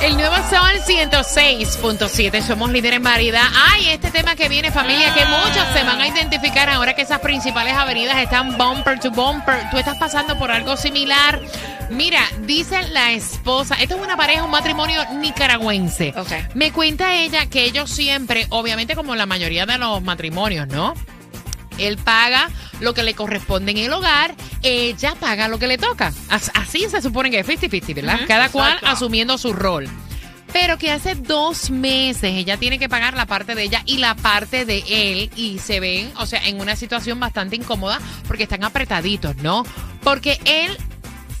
El nuevo Sol 106.7, somos líderes en variedad. Ay, este tema que viene, familia, que muchos se van a identificar ahora que esas principales avenidas están bumper to bumper. Tú estás pasando por algo similar. Mira, dice la esposa, esto es una pareja, un matrimonio nicaragüense. Ok. Me cuenta ella que ellos siempre, obviamente como la mayoría de los matrimonios, ¿no? Él paga lo que le corresponde en el hogar, ella paga lo que le toca. As- Así se supone que es 50-50, ¿verdad? Cada cual asumiendo su rol. Pero que hace dos meses ella tiene que pagar la parte de ella y la parte de él y se ven, o sea, en una situación bastante incómoda porque están apretaditos, ¿no? Porque él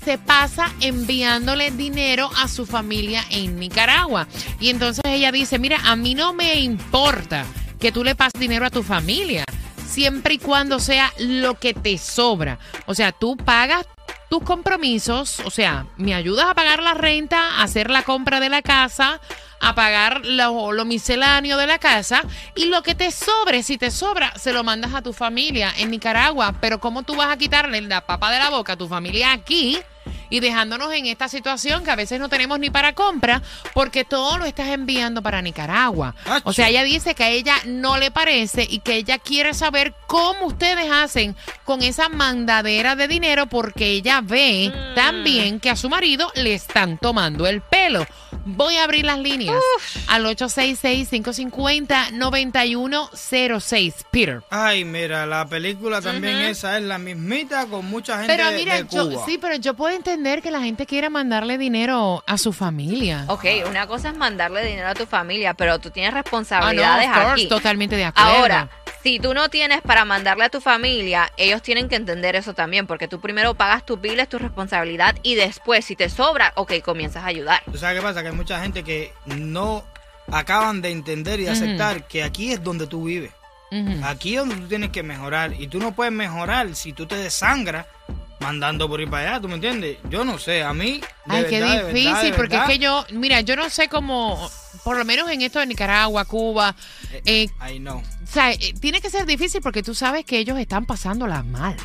se pasa enviándole dinero a su familia en Nicaragua. Y entonces ella dice, mira, a mí no me importa que tú le pases dinero a tu familia, siempre y cuando sea lo que te sobra. O sea, tú pagas tus compromisos, o sea, me ayudas a pagar la renta, a hacer la compra de la casa, a pagar lo, lo misceláneo de la casa y lo que te sobre, si te sobra, se lo mandas a tu familia en Nicaragua. Pero ¿cómo tú vas a quitarle la papa de la boca a tu familia aquí? Y dejándonos en esta situación que a veces no tenemos ni para compra porque todo lo estás enviando para Nicaragua. O sea, ella dice que a ella no le parece y que ella quiere saber cómo ustedes hacen con esa mandadera de dinero porque ella ve también que a su marido le están tomando el pelo. Voy a abrir las líneas al 866-550-9106. Peter. Ay, mira, la película también esa es la mismita con mucha gente Pero de- mira, de yo, Cuba. sí, pero yo puedo entender que la gente quiera mandarle dinero a su familia. Ok, una cosa es mandarle dinero a tu familia, pero tú tienes Ah, no, responsabilidades of course, aquí. totalmente de acuerdo. Ahora, si tú no tienes para mandarle a tu familia, ellos tienen que entender eso también, porque tú primero pagas tus biles, tu responsabilidad, y después, si te sobra, ok, comienzas a ayudar. ¿Tú sabes qué pasa? Que hay mucha gente que no acaban de entender y de aceptar que aquí es donde tú vives. Aquí es donde tú tienes que mejorar. Y tú no puedes mejorar si tú te desangras mandando por ir para allá, ¿tú me entiendes? Yo no sé, a mí... de Ay, qué verdad, de verdad, difícil, de porque es que yo, mira, yo no sé cómo, por lo menos en esto de Nicaragua, Cuba, eh, Ay, no. o sea, eh, tiene que ser difícil porque tú sabes que ellos están pasándola mal.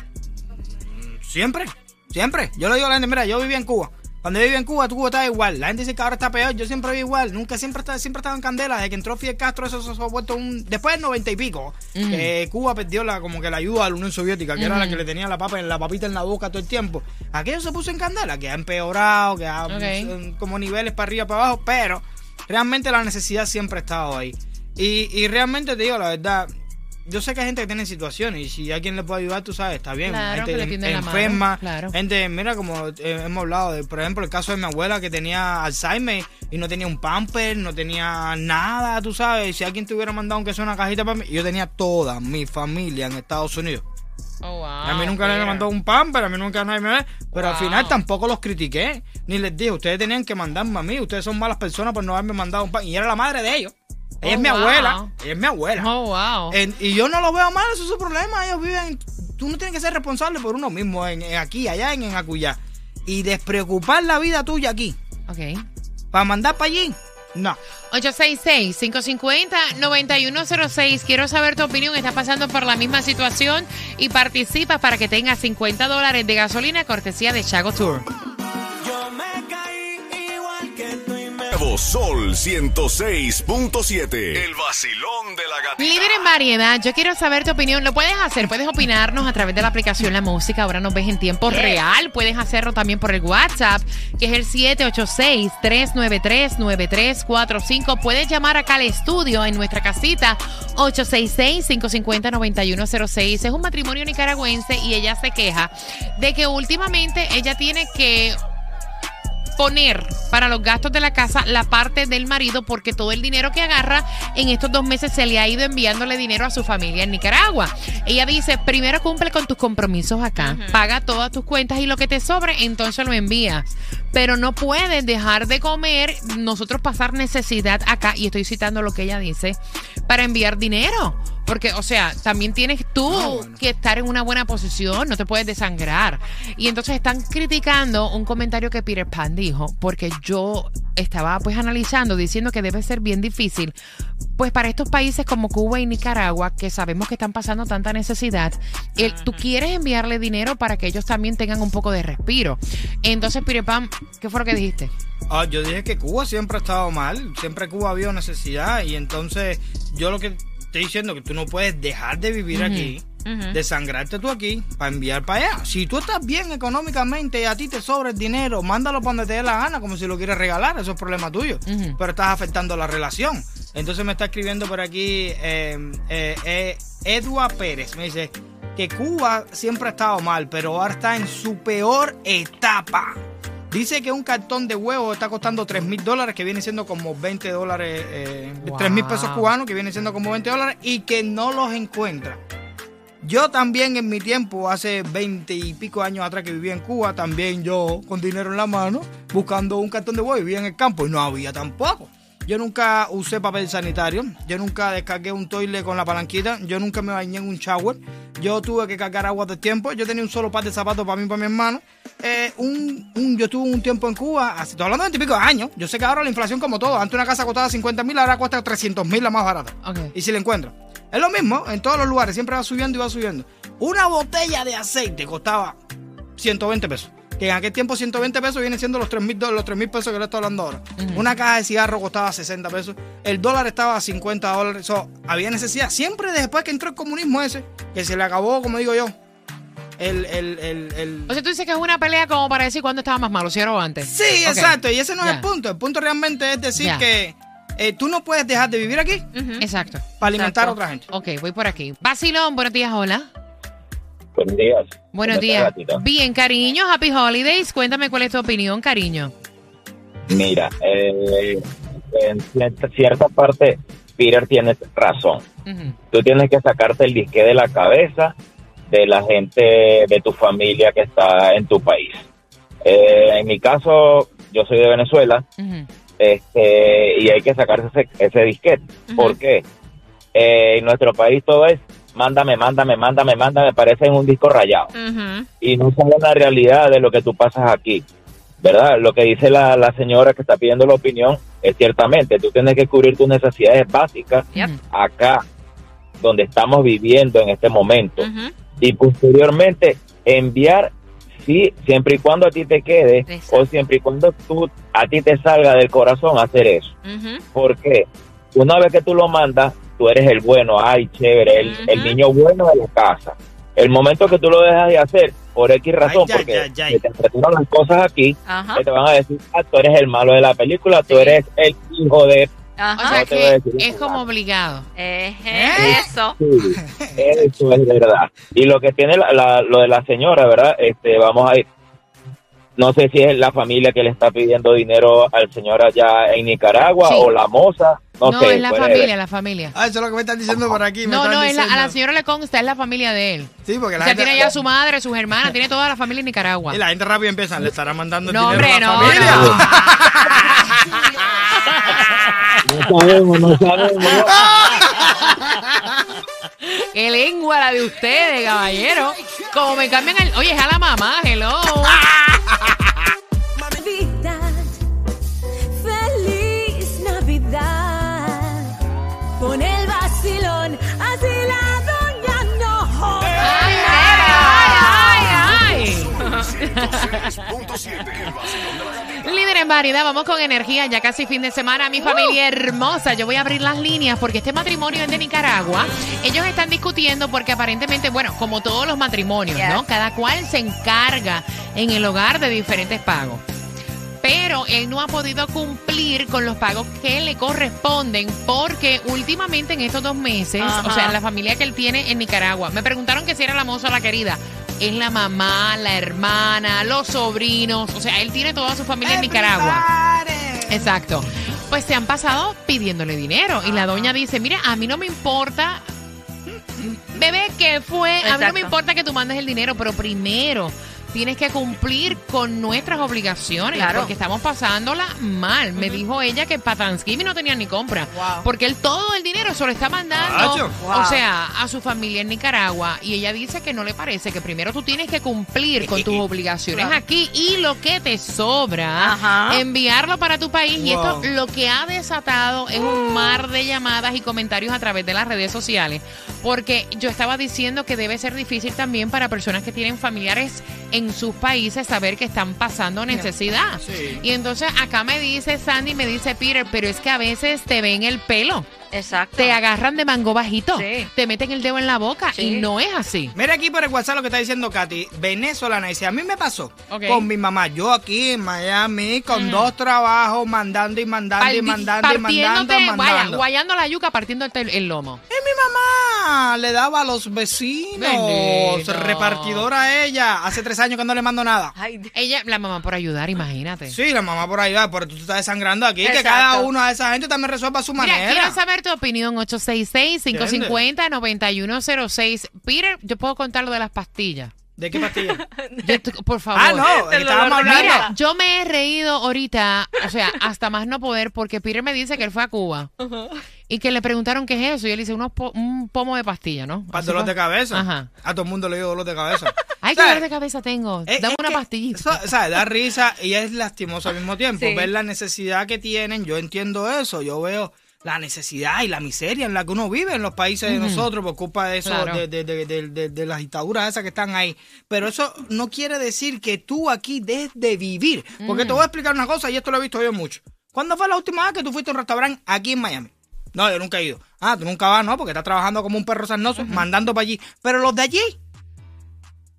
Siempre, siempre. Yo le digo a la gente, mira, yo vivía en Cuba. Cuando yo vivía en Cuba, Cuba estaba igual. La gente dice que ahora está peor. Yo siempre viví igual. Nunca siempre estaba, siempre estaba en candela. Desde que entró Fidel Castro, eso, se ha vuelto un. Después del noventa y pico, que Cuba perdió la, como que la ayuda a la Unión Soviética, que era la que le tenía la papa en la papita en la boca todo el tiempo. Aquello se puso en candela, que ha empeorado, que ha Ok. en- como niveles para arriba, para abajo, pero realmente la necesidad siempre ha estado ahí. Y, y realmente te digo la verdad. Yo sé que hay gente que tiene situaciones y si alguien le puede ayudar, tú sabes, está bien. Claro, gente que le en- tienden la mano, enferma, claro. Gente, mira, como eh, hemos hablado, de, por ejemplo, el caso de mi abuela que tenía Alzheimer y no tenía un pamper, no tenía nada, tú sabes. Si alguien te hubiera mandado aunque sea una cajita para mí, yo tenía toda mi familia en Estados Unidos. Oh, wow, a mí nunca me mandó un pamper, a mí nunca nadie me Pero al final tampoco los critiqué, ni les dije, ustedes tenían que mandarme a mí, ustedes son malas personas por no haberme mandado un pamper. Y era la madre de ellos. Ella Oh, es mi wow. abuela, ella es mi abuela. Oh, wow. En- y yo no lo veo mal, eso es su problema. Ellos viven. Tú no tienes que ser responsable por uno mismo, en, en aquí, allá, en, en Acuyá. Y despreocupar la vida tuya aquí. ok. Para mandar para allí. No. 866-550-9106. Quiero saber tu opinión. Estás pasando por la misma situación y participa para que tengas 50 dólares de gasolina cortesía de Chago Tour. Sol 106.7. El vacilón de la gatita. Líder en variedad, yo quiero saber tu opinión. Lo puedes hacer, puedes opinarnos a través de la aplicación La Música. Ahora nos ves en tiempo real. Puedes hacerlo también por el WhatsApp, que es el 786-393-9345. Puedes llamar acá al estudio en nuestra casita, 866-550-9106. Es un matrimonio nicaragüense y ella se queja de que últimamente ella tiene que poner para los gastos de la casa la parte del marido porque todo el dinero que agarra en estos dos meses se le ha ido enviándole dinero a su familia en Nicaragua. Ella dice, primero cumple con tus compromisos acá, paga todas tus cuentas y lo que te sobre, entonces lo envías. Pero no puedes dejar de comer, nosotros pasar necesidad acá, y estoy citando lo que ella dice, para enviar dinero. Porque, o sea, también tienes tú que estar en una buena posición, no te puedes desangrar. Y entonces están criticando un comentario que Peter Pan dijo, porque yo estaba pues analizando, diciendo que debe ser bien difícil, pues para estos países como Cuba y Nicaragua, que sabemos que están pasando tanta necesidad, el, tú quieres enviarle dinero para que ellos también tengan un poco de respiro. Entonces, Peter Pan, ¿qué fue lo que dijiste? Ah, yo dije que Cuba siempre ha estado mal, siempre Cuba ha habido necesidad y entonces yo lo que estoy diciendo que tú no puedes dejar de vivir aquí, desangrarte tú aquí para enviar para allá. Si tú estás bien económicamente y a ti te sobra el dinero, mándalo para donde te dé la gana, como si lo quieres regalar, eso es problema tuyo. Pero estás afectando la relación. Entonces me está escribiendo por aquí eh, eh, eh, Edua Pérez, me dice que Cuba siempre ha estado mal, pero ahora está en su peor etapa. Dice que un cartón de huevo está costando 3 mil dólares, que viene siendo como 20 dólares, eh, 3 mil pesos cubanos, que viene siendo como 20 dólares, y que no los encuentra. Yo también en mi tiempo, hace 20 y pico años atrás que vivía en Cuba, también yo con dinero en la mano, buscando un cartón de huevo, vivía en el campo y no había tampoco. Yo nunca usé papel sanitario, yo nunca descargué un toile con la palanquita, yo nunca me bañé en un shower, yo tuve que cargar agua de tiempo, yo tenía un solo par de zapatos para mí y para mi hermano. Eh, un, un- yo estuve un tiempo en Cuba, hace- estoy hablando de 20 y pico años, yo sé que ahora la inflación como todo, antes una casa costaba 50 mil, ahora cuesta 300 mil la más barata. Y si la encuentro. Es lo mismo en todos los lugares, siempre va subiendo y va subiendo. Una botella de aceite costaba 120 pesos. Que en aquel tiempo 120 pesos vienen siendo los 3 mil los 3 mil pesos que le estoy hablando ahora. Una caja de cigarro costaba 60 pesos. El dólar estaba a 50 dólares. So, había necesidad. Siempre después que entró el comunismo ese, que se le acabó, como digo yo, el... el, el, el- O sea, tú dices que es una pelea como para decir cuándo estaba más malo, si era o antes. Sí, exacto. Y ese no es el punto. El punto realmente es decir que eh, tú no puedes dejar de vivir aquí Exacto. para alimentar Exacto. a otra gente. Ok, voy por aquí. Vacilón, buenos días, hola. Buenos días. Buenos ¿Cómo días. Bien, cariño, Happy Holidays. Cuéntame cuál es tu opinión, cariño. Mira, eh, en cierta, parte, Peter tiene razón. Tú tienes que sacarte el disque de la cabeza de la gente de tu familia que está en tu país. Eh, en mi caso, yo soy de Venezuela. Este, y hay que sacarse ese, ese disquete. ¿Por qué? Eh, en nuestro país todo es mándame, mándame, mándame, mándame, parece en un disco rayado. Y no saben la realidad de lo que tú pasas aquí, ¿verdad? Lo que dice la, la señora que está pidiendo la opinión es ciertamente, tú tienes que cubrir tus necesidades básicas acá, donde estamos viviendo en este momento, y posteriormente enviar, sí, siempre y cuando a ti te quede, Exacto. o siempre y cuando tú, a ti te salga del corazón hacer eso. Porque una vez que tú lo mandas, tú eres el bueno, ay, chévere, el, el niño bueno de la casa. El momento que tú lo dejas de hacer, por X razón, Ay, porque se te apretaron las cosas aquí, que te van a decir, ah, tú eres el malo de la película, tú Sí. eres el hijo de... O sea No te voy a que es como obligado. Eje, Eso. Sí, eso es verdad. Y lo que tiene la- la- lo de la señora, ¿verdad? Este, vamos a ir. No sé si es la familia que le está pidiendo dinero al señor allá en Nicaragua Sí. o la moza. No, No, sé. es la familia, la familia. Ah, eso es lo que me están diciendo por aquí. me No, no, es la- a la señora le consta, es la familia de él. Sí, porque O la sea, gente... tiene ya su madre, sus hermanas, tiene toda la familia en Nicaragua. Y la gente rápido empieza, le estará mandando el No, dinero hombre, a la no, familia. no. No sabemos, no sabemos. Qué lengua la de ustedes, caballero. Como me cambian el... Oye, es a la mamá, hello. Feliz Navidad. Pon el vacilón, así la doña no joda. Ay, ay, ay, ay, ay. 106.7, el vacilón de la gatita. Líder en variedad, vamos con energía, ya casi fin de semana. Mi familia hermosa, yo voy a abrir las líneas porque este matrimonio es de Nicaragua. Ellos están discutiendo porque aparentemente, bueno, como todos los matrimonios, Yes. ¿no? Cada cual se encarga en el hogar de diferentes pagos. Pero él no ha podido cumplir con los pagos que le corresponden porque últimamente en estos dos meses, Ajá. o sea, en la familia que él tiene en Nicaragua, me preguntaron que si era la moza o la querida. Es la mamá, la hermana, los sobrinos, o sea, él tiene toda su familia en Nicaragua. Exacto. Pues se han pasado pidiéndole dinero y la doña dice, mira, a mí no me importa, bebé, ¿qué fue? A mí no me importa que tú mandes el dinero, pero primero tienes que cumplir con nuestras obligaciones Claro. porque estamos pasándola mal. Me dijo ella que para Thanksgiving no tenía ni compra Wow. porque él todo el dinero se lo está mandando, Cacho. o Wow. sea, a su familia en Nicaragua y ella dice que no le parece que primero tú tienes que cumplir con tus obligaciones Claro. aquí y lo que te sobra Ajá. enviarlo para tu país y esto Wow. lo que ha desatado es un mar de llamadas y comentarios a través de las redes sociales porque yo estaba diciendo que debe ser difícil también para personas que tienen familiares en sus países saber que están pasando necesidad Sí. y entonces acá me dice Sandy me dice Peter pero es que a veces te ven el pelo Exacto. te agarran de mango bajito Sí. te meten el dedo en la boca Sí. y no es así Mira aquí por el WhatsApp lo que está diciendo Katy. Venezolana dice, a mí me pasó con mi mamá. Yo aquí en Miami con dos trabajos mandando y mandando y mandando y mandando, vaya, mandando. guayando la yuca partiéndote el, el lomo Y mi mamá le daba a los vecinos, repartidora a ella. Hace tres años que no le mando nada. Ay, ella la mamá por ayudar imagínate Sí, la mamá por va, pero tú estás desangrando aquí. Que cada uno de esa gente también resuelva a su Mira, manera. quiero saber tu opinión, 866-550-9106. Peter, yo puedo contar lo de las pastillas. ¿De qué pastilla? Yo te- por favor. ah, no, Del estábamos dolor de hablando. Mira, yo me he reído ahorita, o sea, hasta más no poder, porque Peter me dice que él fue a Cuba y que le preguntaron qué es eso. Y él dice, unos po- un pomo de pastilla, ¿no? Para Así dolor fue. de cabeza. Ajá. A todo el mundo le dio dolor de cabeza. Ay, qué ¿Sabes? dolor de cabeza tengo. Es- Dame es una que pastillita. eso, ¿sabes? Da risa y es lastimoso al mismo tiempo. Sí. Ver la necesidad que tienen, yo entiendo eso. Yo veo la necesidad y la miseria en la que uno vive en los países de nosotros por culpa de eso, Claro. de, de, de, de- de- de las dictaduras esas que están ahí. Pero eso no quiere decir que tú aquí dejes de vivir. Porque te voy a explicar una cosa y esto lo he visto yo mucho. ¿Cuándo fue la última vez que tú fuiste a un restaurante aquí en Miami? No, yo nunca he ido. Ah, tú nunca vas, ¿no? Porque estás trabajando como un perro sarnoso, mandando para allí. Pero los de allí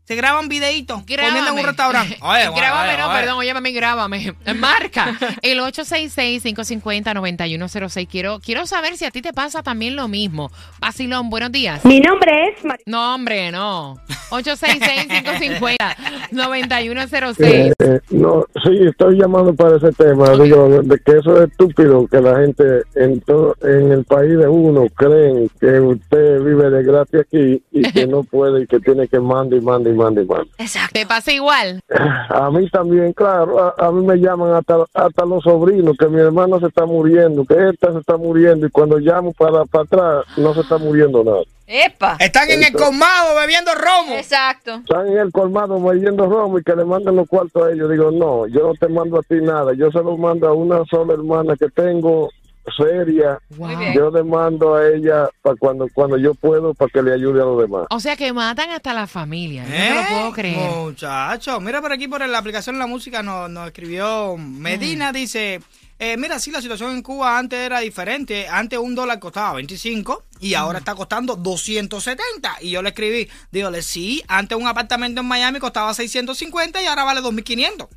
se graban videitos comiendo en un restaurante. Oye, oye, grábame, oye, no, oye. perdón, oye, mami, grábame. Marca el 866-550-9106. Quiero, quiero saber si a ti te pasa también lo mismo. Basilón, buenos días. Mi nombre es Mar No, hombre, no. 866-550-9106. Eh, no, sí, estoy llamando para ese tema. Digo, de que eso es estúpido que la gente en todo, en el país de uno creen que usted vive de gratis aquí y que no puede y que tiene que mandar y mandar y mandar y mandar. Exacto. ¿Te pasa igual? A mí también, claro, a, a mí me llaman hasta, hasta los sobrinos que mi hermano se está muriendo, que esta se está muriendo y cuando llamo para, para atrás no se está muriendo nada. ¡Epa! Están en el colmado bebiendo romo. Exacto. Están en el colmado bebiendo romo y que le manden los cuartos a ellos. Digo, no, yo no te mando a ti nada. Yo se lo mando a una sola hermana que tengo seria. Bien. Yo le mando a ella para cuando, cuando yo puedo para que le ayude a los demás. O sea que matan hasta la familia. Yo ¿Eh? No lo puedo creer. Muchacho, mira por aquí por la aplicación La Música nos, nos escribió Medina, dice, eh, mira, sí, la situación en Cuba antes era diferente. Antes un dólar costaba 25 y ahora está costando 270. Y yo le escribí, dígale, sí, antes un apartamento en Miami costaba 650 y ahora vale 2500.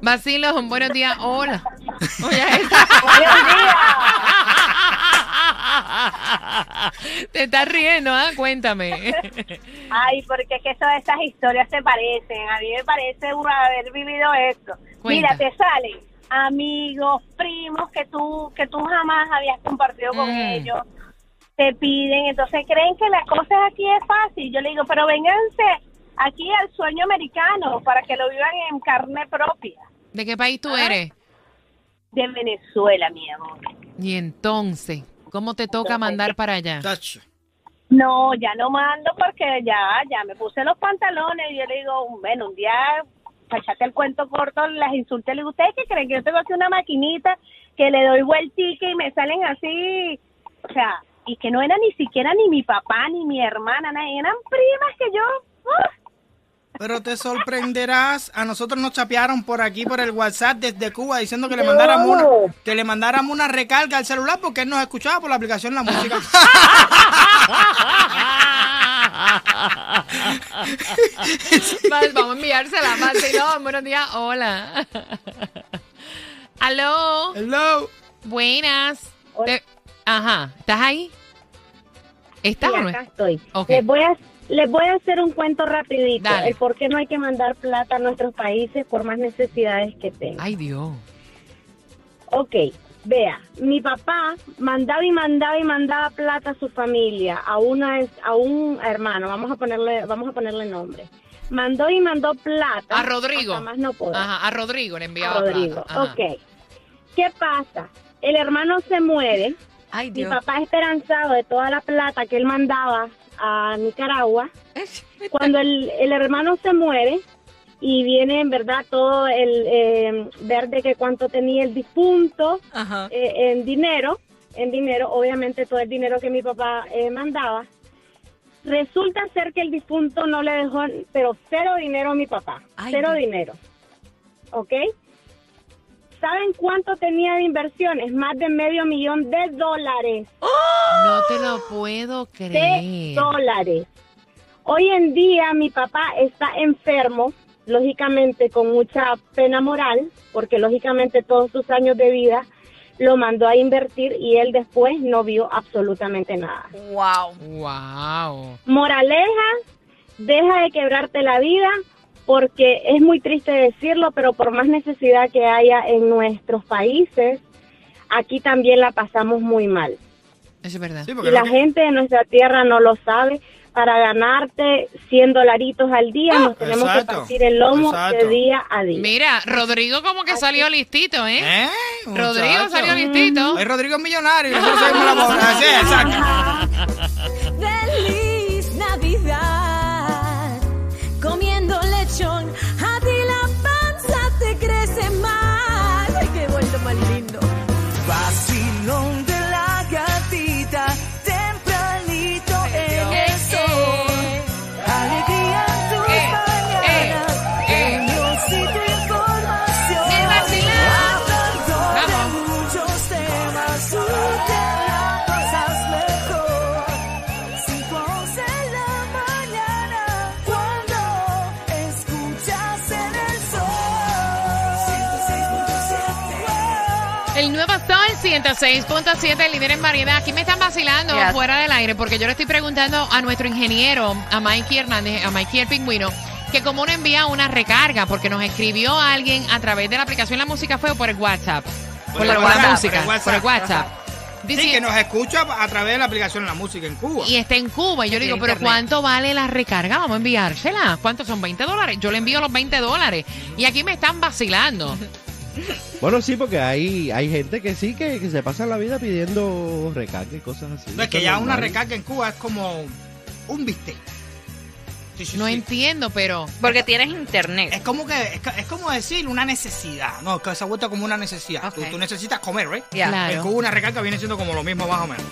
Basilón, buenos días. Hola. Oye, Te estás riendo, ¿ah? Cuéntame. Ay, porque es que todas esas historias se parecen. A mí me parece haber vivido esto. Cuenta. Mira, te salen amigos, primos que tú que tú jamás habías compartido con Mm. ellos. Te piden, entonces creen que la cosa aquí es fácil. Yo le digo, pero vénganse aquí al sueño americano para que lo vivan en carne propia. ¿De qué país Ah. tú eres? De Venezuela, mi amor. Y entonces, ¿cómo te toca mandar para allá? No, ya no mando porque ya, ya me puse los pantalones y yo le digo, bueno, un día, para echarte el cuento corto, las insulté, le digo, ¿ustedes qué creen? Que yo tengo aquí una maquinita que le doy vueltica y me salen así, o sea, y que no era ni siquiera ni mi papá ni mi hermana, eran primas que yo, ¡ah! Pero te sorprenderás, a nosotros nos chapearon por aquí por el WhatsApp desde Cuba diciendo que le mandáramos una, que le mandáramos una recarga al celular porque él nos escuchaba por la aplicación La Música. Vamos a enviársela. Vacilón, buenos días. Hola. Aló. Hello. Buenas. Te- Ajá. ¿Estás ahí? ¿Estás Sí, o no? acá estoy. Ok. Les voy a les voy a hacer un cuento rapidito. Dale. El por qué no hay que mandar plata a nuestros países por más necesidades que tengan. Ay, Dios. Ok, vea, mi papá mandaba y mandaba y mandaba plata a su familia, a una a un hermano, vamos a ponerle vamos a ponerle nombre. Mandó y mandó plata. A Rodrigo. más no poder. Ajá, a Rodrigo le A enviaba Rodrigo. plata. Ajá. Ok. ¿Qué pasa? El hermano se muere. Ay, Mi Dios. papá esperanzado de toda la plata que él mandaba a Nicaragua. Cuando el, el hermano se muere y viene en verdad todo el eh, ver de que cuánto tenía el difunto eh, en dinero, en dinero, obviamente todo el dinero que mi papá eh, mandaba. Resulta ser que el difunto no le dejó, pero cero dinero a mi papá, Ay, cero dinero, ¿ok? ¿Saben cuánto tenía de inversiones? Más de medio millón de dólares No te lo puedo de creer. dólares. Hoy en día mi papá está enfermo, lógicamente con mucha pena moral, porque lógicamente todos sus años de vida lo mandó a invertir y él después no vio absolutamente nada. Wow. Wow. Moraleja, deja de quebrarte la vida porque es muy triste decirlo, pero por más necesidad que haya en nuestros países, aquí también la pasamos muy mal. Eso es verdad. Sí, Y la que- gente de nuestra tierra no lo sabe. Para ganarte 100 dolaritos al día, nos tenemos exacto, que partir el lomo exacto. de día a día. Mira, Rodrigo como que salió listito, ¿eh? ¿Eh? Rodrigo muchacho. salió listito. Es Rodrigo es millonario nosotros seguimos la exacto. Feliz Navidad, comiendo lechón, a ti la panza te crece más. Ay, qué vuelto más lindo. Vacilón 106.7, el líder en variedad. Aquí me están vacilando Yes. fuera del aire porque yo le estoy preguntando a nuestro ingeniero, a Mikey Hernández, a Mikey el Pingüino, que cómo no envía una recarga porque nos escribió alguien a través de la aplicación La Música Fue o por el WhatsApp. Por, el la, WhatsApp, la por música, el WhatsApp. por el WhatsApp. Sí, que nos escucha a través de la aplicación La Música en Cuba. y está en Cuba. Y yo le digo, pero. ¿cuánto vale la recarga? Vamos a enviársela. ¿Cuántos son? ¿20 dólares? Yo le envío los 20 dólares. Y aquí me están vacilando. Bueno, sí, porque hay, hay gente que sí, que, que se pasa la vida pidiendo recarga y cosas así. No, es que ya normal. una recarga en Cuba es como un bistec. Sí, sí, No sí. entiendo, pero... Porque tienes internet. Es como que es, es como decir una necesidad. No, es que se ha vuelto como una necesidad. Ok. Tú, tú necesitas comer, ¿right? Claro. En Cuba una recarga viene siendo como lo mismo más o menos.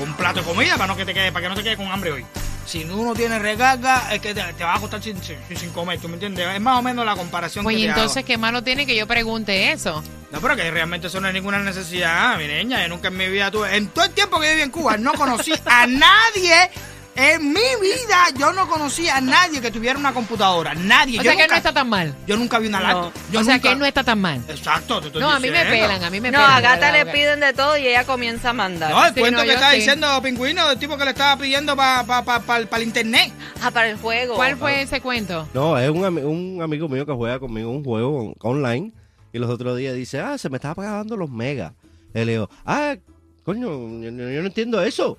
Un plato de comida para no que te quede, para que no te quede con hambre hoy. Si tú no tienes recarga, es que te, te va a costar sin, sin- sin comer, ¿tú me entiendes? Es más o menos la comparación Pues que y entonces, hago. ¿qué malo tiene que yo pregunte eso? No, pero que realmente eso no es ninguna necesidad, mi niña. Yo nunca en mi vida tuve... En todo el tiempo que viví en Cuba, no conocí a nadie... En mi vida yo no conocí a nadie que tuviera una computadora. Nadie. O yo sea que nunca, no está tan mal. Yo nunca vi una No. laptop. Yo o sea que no está tan mal. Exacto, te estoy No, a mí me pelan, a mí me No, pelan. a de Gata le piden de todo y ella comienza a mandar. No, el Sí, cuento no, que está sí. diciendo Pingüino, del tipo que le estaba pidiendo para pa, pa, pa- pa el internet. Ah, para el juego. ¿Cuál fue ese cuento? No, es un, un amigo mío que juega conmigo un juego on- online y los otros días dice, ah, se me estaba pagando los megas. Y le digo, ah, coño, yo no entiendo eso.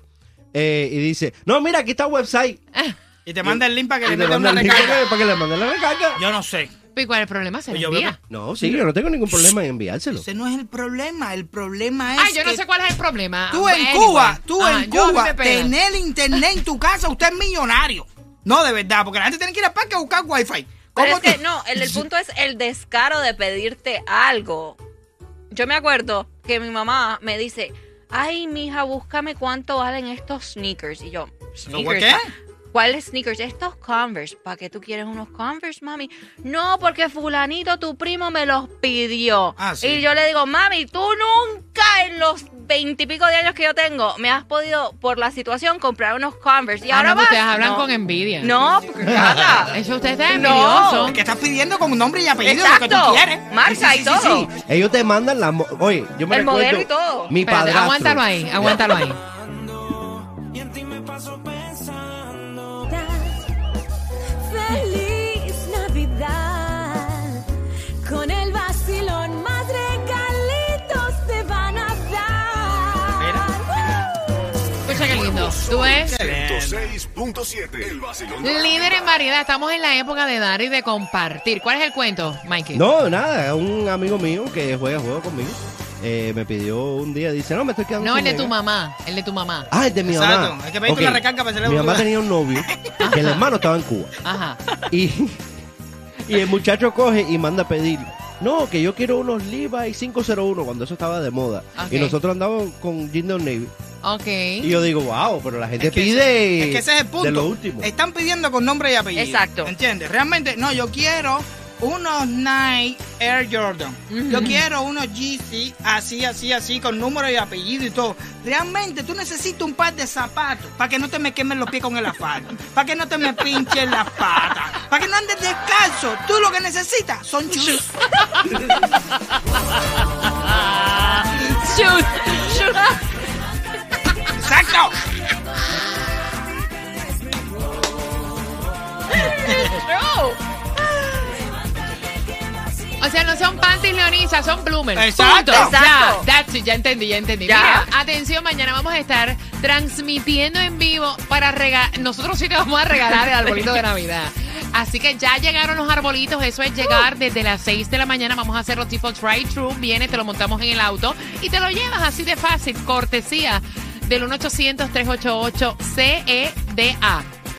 Eh, y dice, no, mira, aquí está el website. Y te manda el link para que Y le manda una recarga. para que le mande la recarga. Yo no sé. ¿Y cuál es el problema? Se Yo envía. No, sí, yo no tengo ningún problema en enviárselo. Ese no es el problema. El problema es Ay, yo no que sé cuál es el problema. tú en Anyway. Cuba, tú en Cuba, tener internet en tu casa, usted es millonario. No, de verdad, porque la gente tiene que ir al parque a buscar wifi. Pero ¿Cómo es que no, el, el punto es el descaro de pedirte algo. Yo me acuerdo que mi mamá me dice, ay, mija, búscame cuánto valen estos sneakers. Y yo, ¿Los sneakers. qué? ¿Cuáles sneakers? Estos Converse. ¿Para qué tú quieres unos Converse, mami? No, porque fulanito, tu primo, me los pidió. Ah, sí. Y yo le digo, mami, tú nunca en los veintipico de años que yo tengo me has podido, por la situación, comprar unos Converse. Y Ah, ahora no, vas. ustedes hablan No. con envidia. No, porque nada. Eso ustedes están No. envidiosos. Que estás pidiendo con nombre y apellido lo que tú quieres. Marca y todo. Ellos te mandan la... Oye, yo me El recuerdo... modelo y todo. Mi Espérate, padrastro. aguántalo ahí, aguántalo ahí. Tú ves. 106.7. El vacilón de la Líder en variedad, estamos en la época de dar y de compartir. ¿Cuál es el cuento, Mikey? No, nada, un amigo mío que juega juego conmigo eh, me pidió un día, dice, no, me estoy quedando No, sin el de tu mega". mamá, el de tu mamá. Ah, el de mi Exacto, mamá. hay que pedirte Ok, una recarga para hacerle Mi mamá tenía un novio que el hermano estaba en Cuba. Ajá. Y, y el muchacho coge y manda a pedir. No, que yo quiero unos Levi 501 cuando eso estaba de moda. Y nosotros andamos con de Navy. Ok. Y yo digo, wow, pero la gente Es que pide ese- es que ese es el punto. de lo último. Están pidiendo con nombre y apellido. Exacto. ¿Entiendes? Realmente, no, yo quiero unos Nike Air Jordan. Yo quiero unos GC así, así, así, con número y apellido y todo. Realmente tú necesitas un par de zapatos para que no te me quemen los pies con el asfalto, para que no te me pinchen las patas, para que no andes descalzo. Tú lo que necesitas son shoes. Shoot, ¡Exacto! O sea, no son panties leonisas, son bloomers. Exacto. Punto. Exacto. Ya, that's it, ya entendí, ya entendí. Ya. Mira, atención, mañana vamos a estar transmitiendo en vivo para regalar. Nosotros sí te vamos a regalar el arbolito de Navidad. Así que ya llegaron los arbolitos, eso es llegar desde las 6 de la mañana. Vamos a hacerlo tipo try-true. Viene, te lo montamos en el auto y te lo llevas así de fácil, cortesía del 1-800-388-CEDA.